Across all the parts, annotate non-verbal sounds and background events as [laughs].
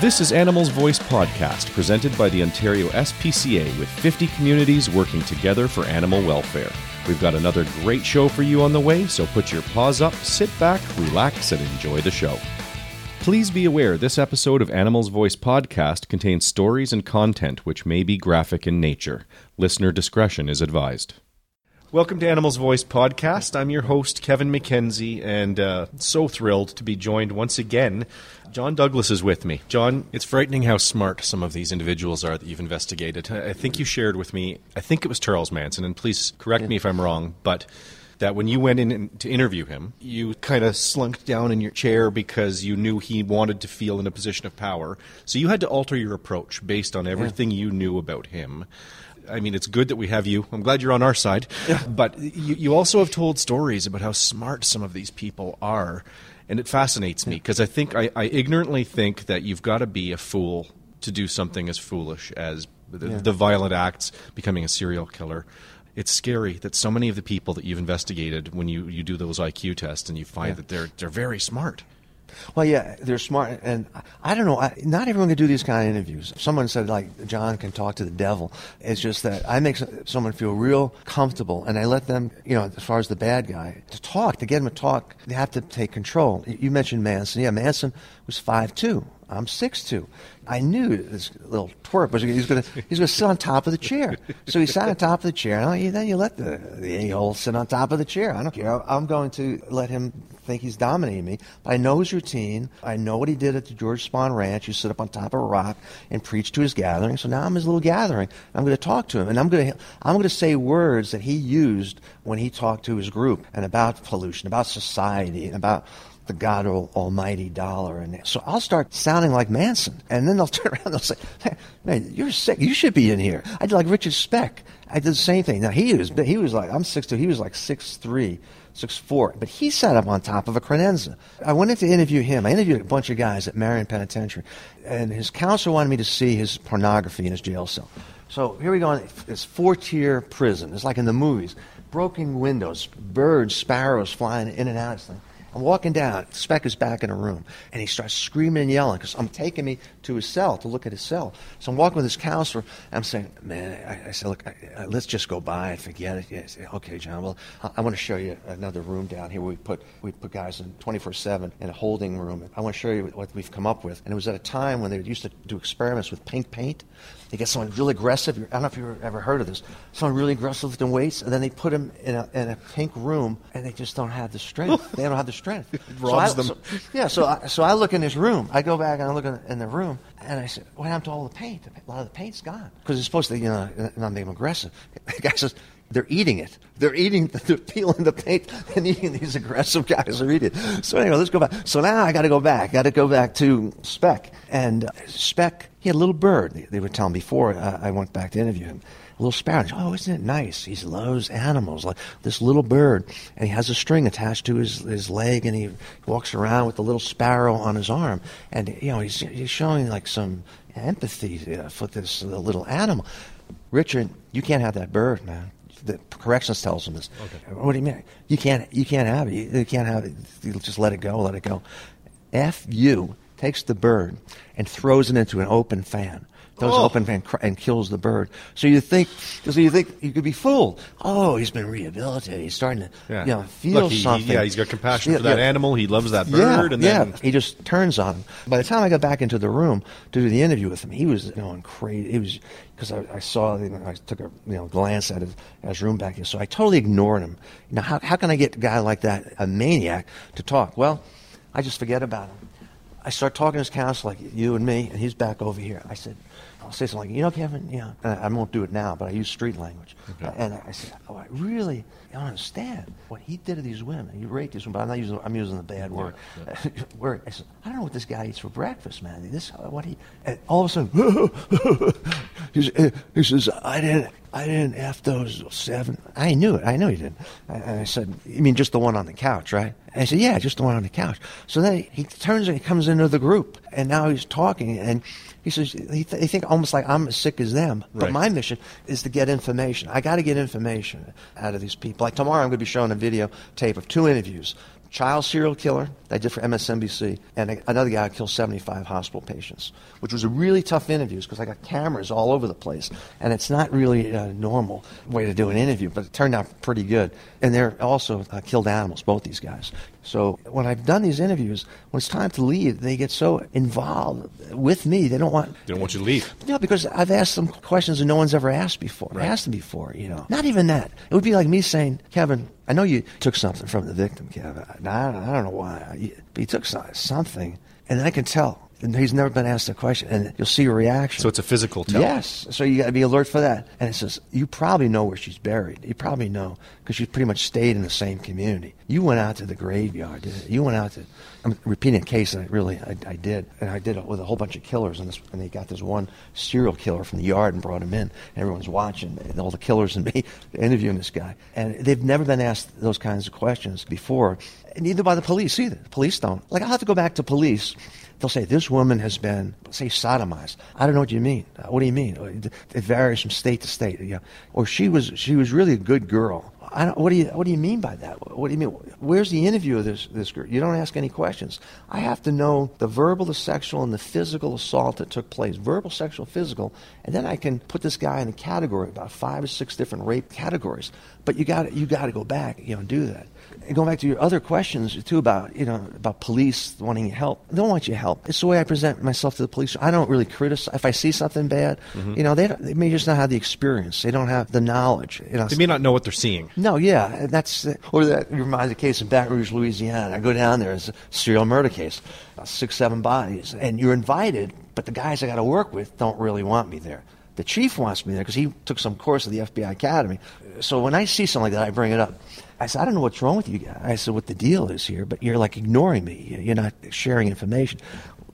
This is Animals Voice Podcast, presented by the Ontario SPCA with 50 communities working together for animal welfare. We've got another great show for you on the way, so put your paws up, sit back, relax, and enjoy the show. Please be aware this episode of Animals Voice Podcast contains stories and content which may be graphic in nature. Listener discretion is advised. Welcome to Animals Voice Podcast. I'm your host, Kevin McKenzie, and uh, so thrilled to be joined once again. John Douglas is with me. John, it's frightening how smart some of these individuals are that you've investigated. I think you shared with me, I think it was Charles Manson, and please correct me if I'm wrong, but that when you went in to interview him, you kind of slunk down in your chair because you knew he wanted to feel in a position of power. So you had to alter your approach based on everything you knew about him. I mean, it's good that we have you. I'm glad you're on our side. Yeah. But you, you also have told stories about how smart some of these people are. And it fascinates me because I think I, I, ignorantly think that you've got to be a fool to do something as foolish as the, yeah. the violent acts, becoming a serial killer it's scary that so many of the people that you've investigated when you, you do those IQ tests and you find yeah. that they're they're very smart. Well, yeah, they're smart, and I don't know. I, not everyone can do these kind of interviews. Someone said like John can talk to the devil. It's just that I make someone feel real comfortable, and I let them, you know, as far as the bad guy, to talk to get him to talk. They have to take control. You mentioned Manson. Yeah, Manson was five two. I'm six two. I knew this little twerp was he's going to he's going to sit on top of the chair. So he sat on top of the chair. And then you let the the a hole sit on top of the chair. I don't care. I'm going to let him think he's dominating me. But I know his routine. I know what he did at the George Spahn Ranch. You sit up on top of a rock and preach to his gathering. So now I'm his little gathering. I'm going to talk to him, and I'm going to I'm going to say words that he used when he talked to his group and about pollution, about society, and about the God Almighty dollar. And so I'll start sounding like Manson. And then they'll [laughs] turn around and they'll say, man, you're sick. You should be in here. I did like Richard Speck. I did the same thing. Now he was, he was like, I'm 6'2". He was like 6'3", 6'4". But he sat up on top of a credenza. I went in to interview him. I interviewed a bunch of guys at Marion Penitentiary. And his counselor wanted me to see his pornography in his jail cell. So here we go. It's four-tier prison. It's like in the movies. Broken windows, birds, sparrows flying in and out this thing. I'm walking down. Speck is back in a room, and he starts screaming and yelling because I'm taking me to his cell to look at his cell. So I'm walking with his counselor. I'm saying, "Man," I, I said, "Look, I, I, let's just go by and forget it." Yeah, say, okay, John. Well, I, want to show you another room down here. Where we put we put guys in 24/7 in a holding room. I want to show you what we've come up with. And it was at a time when they used to do experiments with pink paint. They get someone really aggressive. I don't know if you've ever heard of this. Someone really aggressive lifting weights, and then they put them in a, in a pink room, and they just don't have the strength. they don't have the strength. it robs so I, them. So, yeah, so I, so I look in this room. I go back and I look in, in the room, and I said, "What happened to all the paint? A lot of the paint's gone because it's supposed to, you know, not make them aggressive." [laughs] The guy says, they're eating it. They're eating, [laughs] they're peeling the paint and eating these aggressive guys are eating it. So anyway, let's go back. So now I got to go back. Got to go back to Speck. And Speck, he had a little bird. They, they were telling before uh, I went back to interview him. A little sparrow. Oh, isn't it nice? He loves animals, like this little bird. And he has a string attached to his, his leg, and he walks around with the little sparrow on his arm. And, you know, he's, he's showing like some empathy uh, for this little animal. Richard, you can't have that bird, man the corrections tells them this. Okay. What do you mean? You can't you can't have it. You can't have it. You just let it go. Let it go. F U takes the bird and throws it into an open fan. Throws oh. open fan and kills the bird. So you think, so you think you could be fooled. Oh, he's been rehabilitated. He's starting to, yeah. you know, feel Look, he, something. He, yeah, he's got compassion yeah, for that yeah. animal. He loves that bird. Yeah, and yeah. Then... He just turns on him. By the time I got back into the room to do the interview with him, he was going crazy. He was because I, I, saw, you know, I took a you know glance at his, at his room back here. So I totally ignored him. You know, how how can I get a guy like that, a maniac, to talk? Well, I just forget about him. I start talking to his counsel like you and me, and he's back over here. I said, I'll say something like, you know, Kevin, yeah, uh, I won't do it now, but I use street language. Okay. And I said, oh, I really don't understand what he did to these women. He raped these women, but I'm not using, I'm using the bad word. Yeah, yeah. [laughs] word. I said, I don't know what this guy eats for breakfast, man. This, what he, and all of a sudden, [laughs] he, he says, I didn't, I didn't F those seven. I knew it. I know he didn't. And I said, You mean just the one on the couch, right? And I said, Yeah, just the one on the couch. So then he, he turns and he comes into the group, and now he's talking, and he says, He, th- he think almost like I'm as sick as them. But right. my mission is to get information. I got to get information out of these people. Like tomorrow, I'm going to be showing a video tape of two interviews child serial killer I did for MSNBC, and another guy killed 75 hospital patients, which was a really tough interview because I got cameras all over the place, and it's not really a normal way to do an interview, but it turned out pretty good. And they're also uh, killed animals, both these guys. So when I've done these interviews, when it's time to leave, they get so involved with me. They don't want. They don't want you to leave. Yeah, because I've asked them questions that no one's ever asked before. Right. Asked them before, you know. Not even that. It would be like me saying, Kevin, I know you took something from the victim, Kevin. I don't, I don't know why, but you took something, and I can tell. And he's never been asked a question, and you'll see a reaction. So it's a physical tell. Yes. So you got to be alert for that. And it says, you probably know where she's buried. You probably know because she's pretty much stayed in the same community. You went out to the graveyard. didn't you? You went out to, I'm repeating a case that I really, I, I did. And I did it with a whole bunch of killers. And, this, and they got this one serial killer from the yard and brought him in. Everyone's watching, and all the killers and me [laughs] interviewing this guy. And they've never been asked those kinds of questions before. And neither by the police either. The police don't. Like, I'll have to go back to police they'll say this woman has been say sodomized. I don't know what you mean. What do you mean? It varies from state to state yeah. or she was she was really a good girl I don't, what do you what do you mean by that? What do you mean? Where's the interview of this this girl? You don't ask any questions. I have to know the verbal, the sexual, and the physical assault that took place. Verbal, sexual, physical, and then I can put this guy in a category about five or six different rape categories. But you got you got to go back, you know, and do that. And going back to your other questions too about you know about police wanting help. They don't want your help. It's the way I present myself to the police. I don't really criticize. If I see something bad, mm-hmm. you know, they don't, they may just not have the experience. They don't have the knowledge. You know, They may not know what they're seeing. No, yeah, that's uh, or that reminds a case in Baton Rouge, Louisiana. I go down there, it's a serial murder case, about six, seven bodies, and you're invited, but the guys I got to work with don't really want me there. The chief wants me there because he took some course at the FBI Academy. So when I see something like that, I bring it up. I said, I don't know what's wrong with you guys. I said, what the deal is here, but you're like ignoring me. You're not sharing information.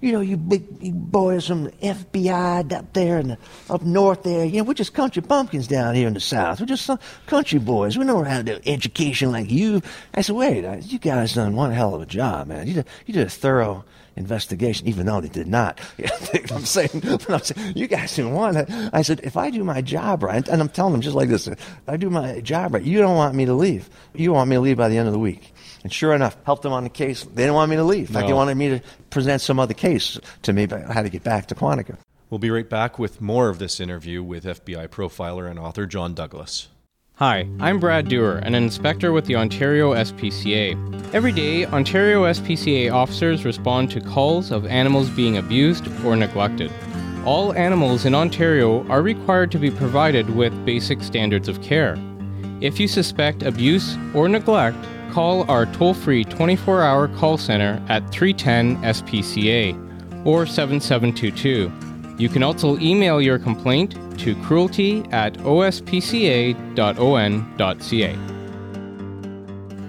You know, you big, big boys from the FBI up there and up north there. You know, we're just country bumpkins down here in the south. We're just country boys. We know how to do education like you. I said, wait, you guys done one hell of a job, man. You did, you did a thorough investigation, even though they did not. [laughs] I'm saying, I'm saying, you guys didn't want it. I said, if I do my job right, and I'm telling them just like this, if I do my job right, you don't want me to leave. You want me to leave by the end of the week. And sure enough, helped them on the case. They didn't want me to leave. In fact, they wanted me to present some other case to me, but I had to get back to Quantico. We'll be right back with more of this interview with FBI profiler and author John Douglas. Hi, I'm Brad Dewar, an inspector with the Ontario SPCA. Every day, Ontario SPCA officers respond to calls of animals being abused or neglected. All animals in Ontario are required to be provided with basic standards of care. If you suspect abuse or neglect, call our toll free 24 hour call center at 310 SPCA or 7722. You can also email your complaint to cruelty at ospca.on.ca.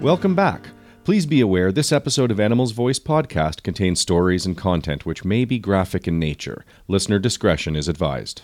Welcome back. Please be aware this episode of Animals Voice podcast contains stories and content which may be graphic in nature. Listener discretion is advised.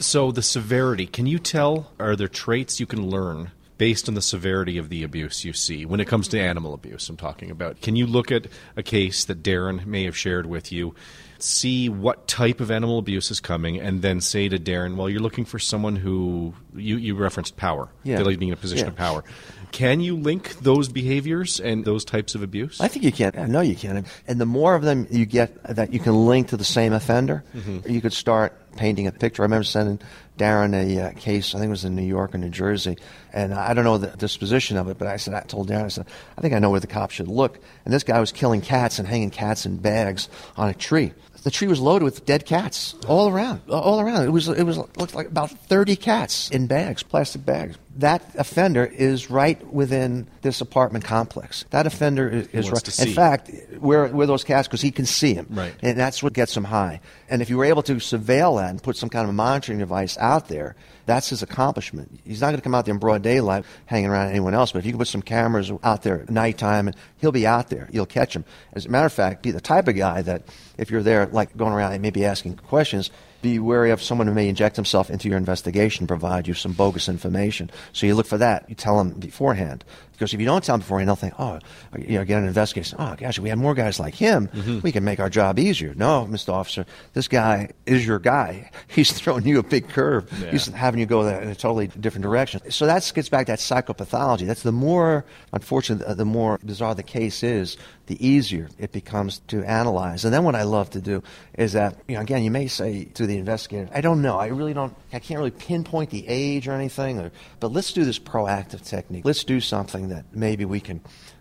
So, the severity, can you tell, are there traits you can learn based on the severity of the abuse you see when it comes to animal abuse? I'm talking about. Can you look at a case that Darren may have shared with you, see what type of animal abuse is coming, and then say to Darren, well, you're looking for someone who, you, you referenced power, Yeah. like being in a position Yeah. of power. Can you link those behaviors and those types of abuse? I think you can. I know you can. And the more of them you get that you can link to the same offender, you could start painting a picture. I remember sending Darren a uh, case, I think it was in New York or New Jersey, and I don't know the disposition of it, but I said, I told Darren, I said, I think I know where the cops should look. And this guy was killing cats and hanging cats in bags on a tree. The tree was loaded with dead cats all around, all around. It was it was looked like about thirty cats in bags, plastic bags. That offender is right within this apartment complex. That offender is, is right. In fact, where where those cats because he can see them, Right. And that's what gets him high. And if you were able to surveil that and put some kind of a monitoring device out there, that's his accomplishment. He's not going to come out there in broad daylight hanging around anyone else. But if you can put some cameras out there at nighttime, and he'll be out there. You'll catch him. As a matter of fact, be the type of guy that if you're there, like going around and maybe asking questions, be wary of someone who may inject himself into your investigation, provide you some bogus information. So you look for that. You tell him beforehand. Because if you don't tell them beforehand, they'll think, oh, you know, get an investigation. Oh, gosh, if we had more guys like him, Mm-hmm. we can make our job easier. No, Mr. Officer, this guy is your guy. [laughs] He's throwing you a big curve. Yeah. He's having you go in a totally different direction. So that gets back to that psychopathology. That's the more, unfortunately, the more bizarre the case is, the easier it becomes to analyze. And then what I love to do is that, you know, again, you may say to the investigator, I don't know, I really don't, I can't really pinpoint the age or anything, or, but let's do this proactive technique. Let's do something that maybe we can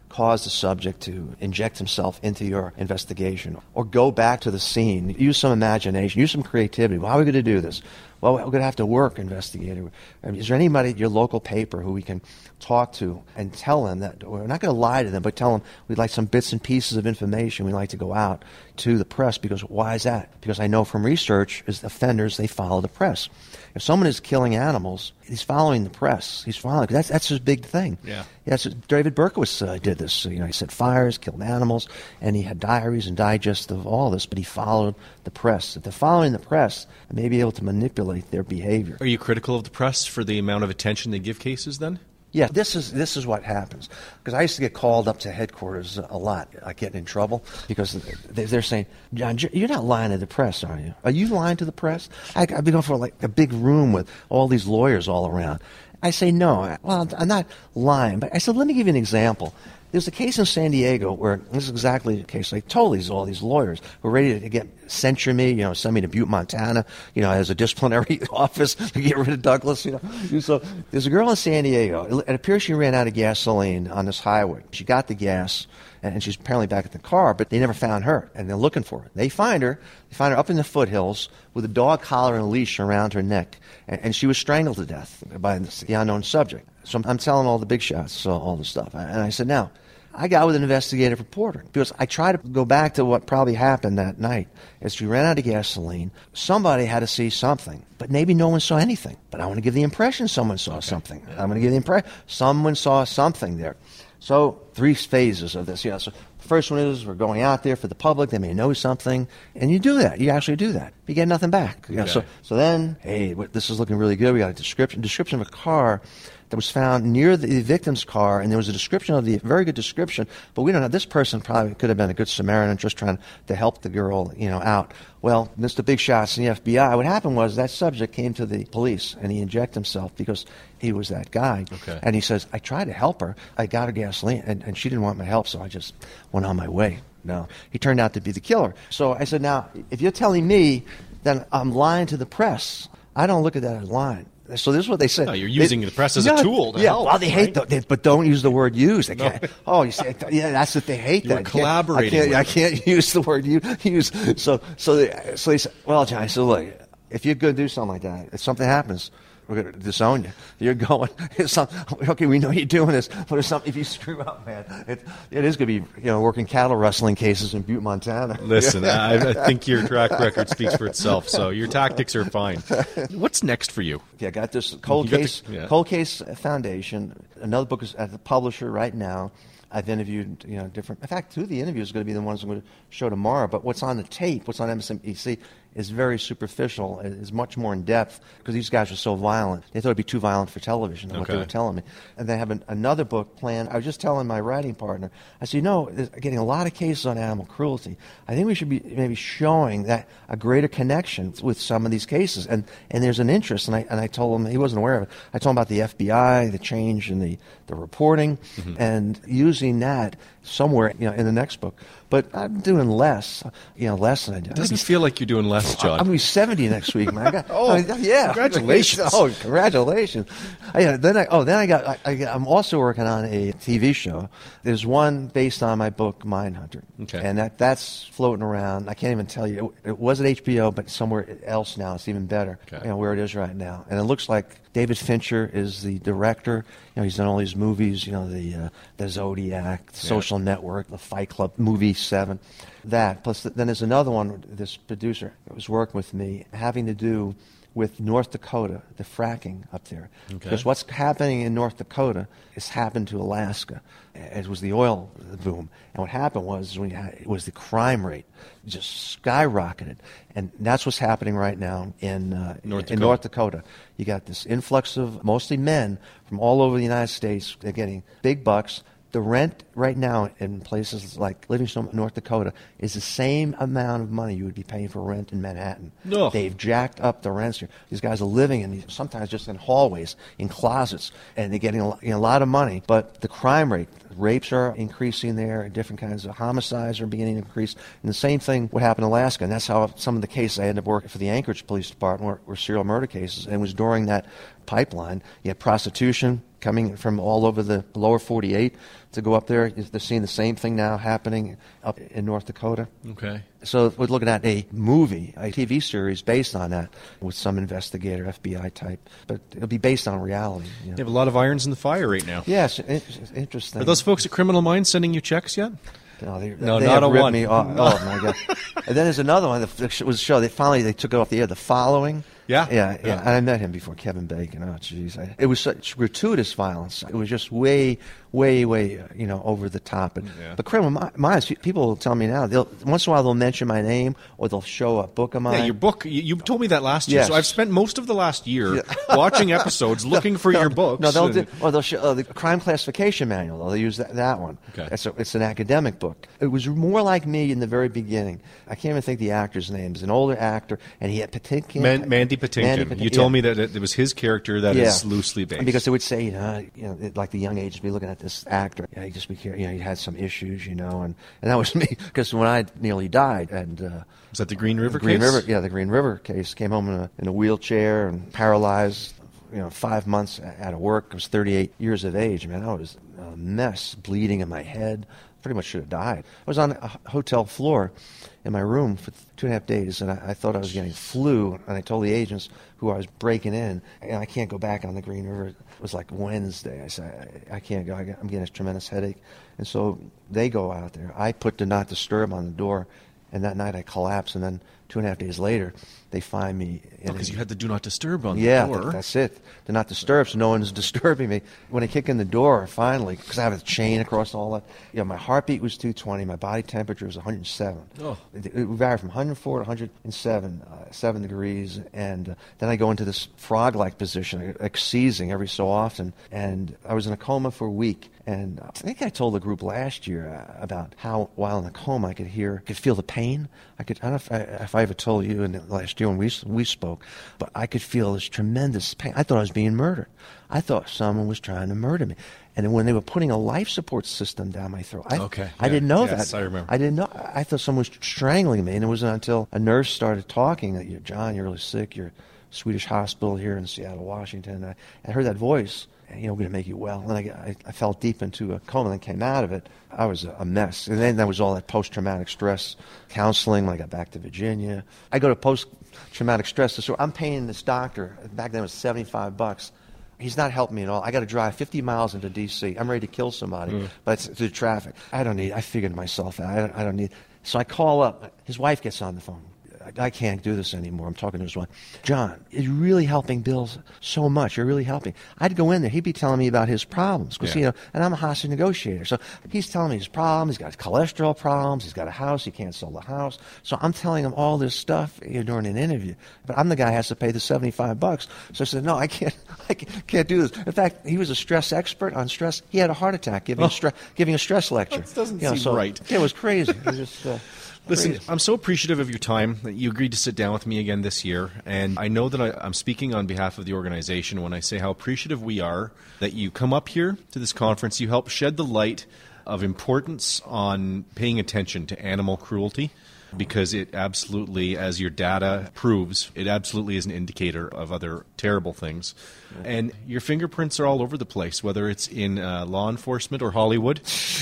cause the subject to inject himself into your investigation or go back to the scene. Use some imagination. Use some creativity. Well, how are we going to do this well we're going to have to work investigator I mean, is there anybody at your local paper who we can talk to and tell them that we're not going to lie to them but tell them we'd like some bits and pieces of information we'd like to go out to the press because why is that because i know from research is offenders they follow the press if someone is killing animals he's following the press he's following that's that's his big thing Yeah. Yes, David Berkowitz uh, did this. You know, he set fires, killed animals, and he had diaries and digests of all this. But he followed the press. If they're following the press, they may be able to manipulate their behavior. Are you critical of the press for the amount of attention they give cases then? Yeah, this is this is what happens. Because I used to get called up to headquarters a lot, I get in trouble because they- they're saying, "John, you're not lying to the press, are you? Are you lying to the press?" I, I've been going for like a big room with all these lawyers all around. I say, "No, well, I'm not lying." But I said, "Let me give you an example." There's a case in San Diego where this is exactly the case. They told these all these lawyers were ready to get censure me, you know, send me to Butte, Montana, you know, as a disciplinary [laughs] office to get rid of Douglas. You know, so there's a girl in San Diego. It appears she ran out of gasoline on this highway. She got the gas, and she's apparently back at the car, but they never found her, and they're looking for her. They find her. They find her up in the foothills with a dog collar and leash around her neck, and she was strangled to death by the unknown subject. So I'm, I'm telling all the big shots, so all the stuff, and I said, now. I got with an investigative reporter because I tried to go back to what probably happened that night. As we ran out of gasoline, somebody had to see something, but maybe no one saw anything. But I want to give the impression someone saw something. I'm going to give the impression someone saw something there. So three phases of this. Yeah. So the first one is we're going out there for the public. They may know something, and you do that. You actually do that. You get nothing back. You know, so so then, hey, this is looking really good. We got a description description of a car that was found near the victim's car, and there was a description of the very good description. But we don't know. This person probably could have been a good Samaritan, just trying to help the girl, you know, out. Well, Mr. Big Shots in the FBI. What happened was that subject came to the police, and he injected himself because he was that guy. Okay. And he says, I tried to help her. I got her gasoline, and, and she didn't want my help, so I just went on my way. No, he turned out to be the killer. So I said, now, if you're telling me, then I'm lying to the press. I don't look at that as lying. So this is what they said. No, you're using the press as a tool to yeah, help, well, they hate right? the, they, but don't use the word use. They can't. Oh, you say, yeah, that's what they hate. You were that. I can't- collaborating I can't, I can't [laughs] use the word use. So, so they, so they said, well, John, I said, look, if you're going to do something like that, if something happens, we're going to disown you. You're going. [laughs] It's some, okay, we know you're doing this, but if, you screw up, man, it, it is going to be you know working cattle rustling cases in Butte, Montana. [laughs] Listen, I, I think your track record speaks for itself. So your tactics are fine. What's next for you? Yeah, I got this cold You got the- case. yeah. Cold Case Foundation. Another book is at the publisher right now. I've interviewed, you know, different. In fact, two of the interviews are going to be the ones I'm going to show tomorrow. But what's on the tape, what's on MSNBC, is very superficial. It is much more in depth because these guys are so violent. They thought it'd be too violent for television. What they were telling me, and they have an, another book planned. I was just telling my writing partner. I said, you know, getting a lot of cases on animal cruelty. I think we should be maybe showing that a greater connection with some of these cases. And and there's an interest. And I and I told him he wasn't aware of it. I told him about the FBI, the change in the the reporting, mm-hmm. and using that somewhere, you know, in the next book. But I'm doing less, you know, less than I did. It doesn't feel like you're doing less, John. I'm going to be 70 next week, man. I got, [laughs] Oh, I yeah. congratulations. [laughs] Oh, congratulations. I, yeah, then I, oh, then I got, I, I'm also working on a TV show. There's one based on my book, Mindhunter. Okay. And that, that's floating around. I can't even tell you. It, it was at HBO, but somewhere else now. It's even better, Okay. you know, where it is right now. And it looks like David Fincher is the director. Know, he's done all these movies, you know, the, uh, the Zodiac, the Social Network, the Fight Club, Movie 7. That, plus th- then there's another one, this producer that was working with me, having to do with North Dakota, the fracking up there. Okay. Because what's happening in North Dakota has happened to Alaska. It was the oil boom. And what happened was when had, it was the crime rate just skyrocketed. And that's what's happening right now in, uh, North in Dakota. North Dakota. You got this influx of mostly men from all over the United States. They're getting big bucks. The rent right now in places like Livingston, North Dakota, is the same amount of money you would be paying for rent in Manhattan. No. They've jacked up the rents here. These guys are living in these, sometimes just in hallways, in closets, and they're getting a, you know, a lot of money. But the crime rate, rapes are increasing there, and different kinds of homicides are beginning to increase. And the same thing would happen in Alaska, and that's how some of the cases I ended up working for the Anchorage Police Department were, were serial murder cases, and it was during that pipeline. You had prostitution coming from all over the lower 48 to go up there. They're seeing the same thing now happening up in North Dakota. Okay. So we're looking at a movie, a TV series based on that, with some investigator, FBI type, but it'll be based on reality. You know. You have a lot of irons in the fire right now. Yes, it's interesting. Are those folks at Criminal Minds sending you checks yet? No, they, No, they not have a one. Me off. Oh my god! [laughs] and then there's another one that was a show. They finally they took it off the air. The following. Yeah? yeah, yeah. Yeah. And I met him before, Kevin Bacon. Oh, jeez, it was such gratuitous violence. It was just way, way, way, uh, you know, over the top. And, Yeah. But criminal Mi- minds, people will tell me now. They'll once in a while they'll mention my name or they'll show a book of mine. Yeah, your book. You, you told me that last year. Yes. So I've spent most of the last year [laughs] watching episodes, looking for your books. No, they'll do, or they'll show uh, the crime classification manual. They'll use that, that one. Okay. It's, a, it's an academic book. It was more like me in the very beginning. I can't even think the actor's name. It's an older actor, and he had Patinkin. Man, Mandy Patinkin. Mandy Patinkin, You told me that it, it was his character that is loosely based. Because they would say, you know, you know, like the young age, be looking at this actor. Know, he just be care- you know, he had some issues, you know, and, and that was [laughs] me because when I nearly died, and uh, was that the Green River the Green case? River, yeah, the Green River case. Came home in a, in a wheelchair and paralyzed. You know, five months out of work. I was 38 years of age. Man, I was a mess, bleeding in my head. Pretty much should have died. I was on a hotel floor in my room for two and a half days, and I, I thought I was getting flu. And I told the agents who I was breaking in, and I can't go back on the Green River. It was like Wednesday. I said, I, I can't go. I I'm getting a tremendous headache. And so they go out there. I put the not disturb on the door, and that night I collapsed. And then two and a half days later, they find me. in Because a- you had the do not disturb on yeah, the th- door. that's it. They're not disturbed, so no one's [laughs] disturbing me. When I kick in the door, finally, because I have a chain across all that, you know, my heartbeat was 220, my body temperature was 107. Oh. It, it varied from 104 to 107, uh, seven degrees, and uh, then I go into this frog-like position, like seizing every so often, and I was in a coma for a week. And I think I told the group last year uh, about how, while in a coma, I could hear, I could feel the pain. I could, I don't know if I, if I ever told you in the last year when we we spoke, but I could feel this tremendous pain. I thought I was being murdered. I thought someone was trying to murder me. And when they were putting a life support system down my throat, I, Okay, I yeah, didn't know yes, that. I remember. I didn't know. I thought someone was strangling me, and it wasn't until a nurse started talking that you're John, you're really sick. You're Swedish hospital here in Seattle, Washington. I, I heard that voice. You know, we're going to make you well. And I, I, I fell deep into a coma and came out of it. I was a, mess. And then there was all that post traumatic stress counseling when I got back to Virginia. I go to post traumatic stress disorder. I'm paying this doctor, back then it was 75 bucks. He's not helping me at all. I got to drive 50 miles into D.C. I'm ready to kill somebody, mm. but it's through traffic. I don't need. I figured myself out. I don't, I don't need. So I call up. His wife gets on the phone. I, can't do this anymore. I'm talking to his wife. John, you're really helping Bill so much. You're really helping. I'd go in there. He'd be telling me about his problems because Yeah. you know, and I'm a hostage negotiator. So he's telling me his problems. He's got cholesterol problems. He's got a house. He can't sell the house. So I'm telling him all this stuff you know, during an interview. But I'm the guy who has to pay the 75 bucks. So I said, no, I can't. [laughs] I can't do this. In fact, he was a stress expert on stress. He had a heart attack giving a stre- giving a stress lecture. That doesn't You know, seem so- right. It was crazy. It was [laughs] just. Uh, Listen, crazy. I'm so appreciative of your time that you agreed to sit down with me again this year. And I know that I, I'm speaking on behalf of the organization when I say how appreciative we are that you come up here to this conference. You help shed the light of importance on paying attention to animal cruelty because it absolutely, as your data proves, it absolutely is an indicator of other terrible things. And your fingerprints are all over the place, whether it's in uh, law enforcement or Hollywood.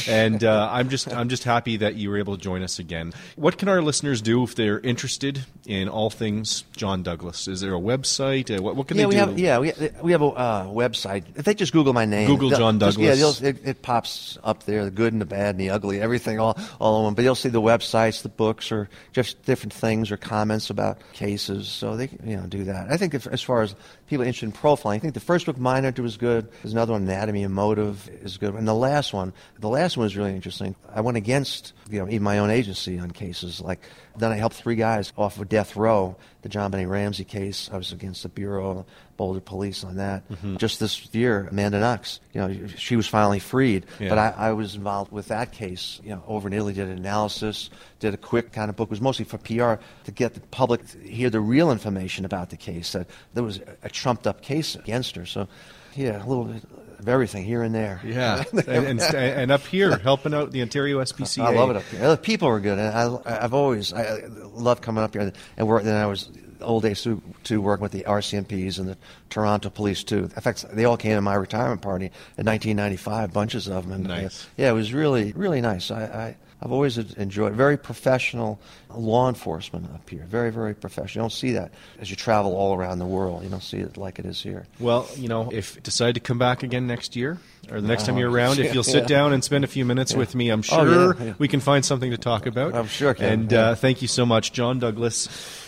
And uh, [laughs] I'm just I'm just happy that you were able to join us again. What can our listeners do if they're interested in all things John Douglas? Is there a website? Uh, what, what can yeah, they we do? have yeah we, we have a uh, website. If they just Google my name, Google John just- yeah, it, it pops up there, the good and the bad and the ugly, everything all all in one. But you'll see the websites, the books are or just different things or comments about cases. So they you know do that. I think if, as far as people interested in profiling, I think the first book, Mind was good. There's another one, Anatomy and Motive, is good. And the last one, the last one was really interesting. I went against you know even my own agency on cases like. Then I helped three guys off of death row. The JonBenét Ramsey case, I was against the Bureau Boulder Police on that. Mm-hmm. Just this year, Amanda Knox, you know, she was finally freed, yeah. but I, I, was involved with that case. You know, over in Italy, did an analysis, did a quick kind of book. It was mostly for PR to get the public to hear the real information about the case. That there was a trumped up case against her. So, yeah, a little bit of everything here and there. Yeah, and, and, and, up here [laughs] helping out the Ontario SPCA. I love it up here. The people are good, and I, have always I love coming up here and work. Then I was old days to, to work with the RCMPs and the Toronto Police too. In fact, they all came to my retirement party in 1995, bunches of them. And, nice. Yeah, it was really really nice. I, I I've always enjoyed very professional law enforcement up here. Very, very professional. You don't see that as you travel all around the world. You don't see it like it is here. Well, you know, if decide to come back again next year or the next time you're around, if you'll [laughs] sit yeah. down and spend a few minutes yeah. with me, I'm sure oh, yeah, we can find something to talk about. I'm sure. Can. And uh, thank you so much, John Douglas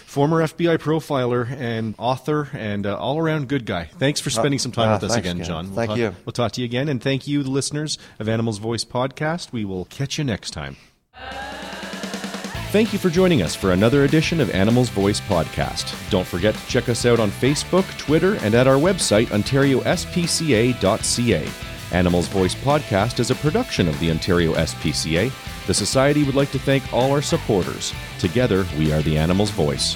former FBI profiler and author and uh, all around good guy. Thanks for spending some time uh, with us again, John. We'll thank talk, you. We'll talk to you again. And thank you, the listeners of Animals Voice podcast. We will catch you next time. Thank you for joining us for another edition of Animals Voice Podcast. Don't forget to check us out on Facebook, Twitter, and at our website, ontariospca.ca. Animals Voice Podcast is a production of the Ontario SPCA. The Society would like to thank all our supporters. Together, we are the Animals Voice.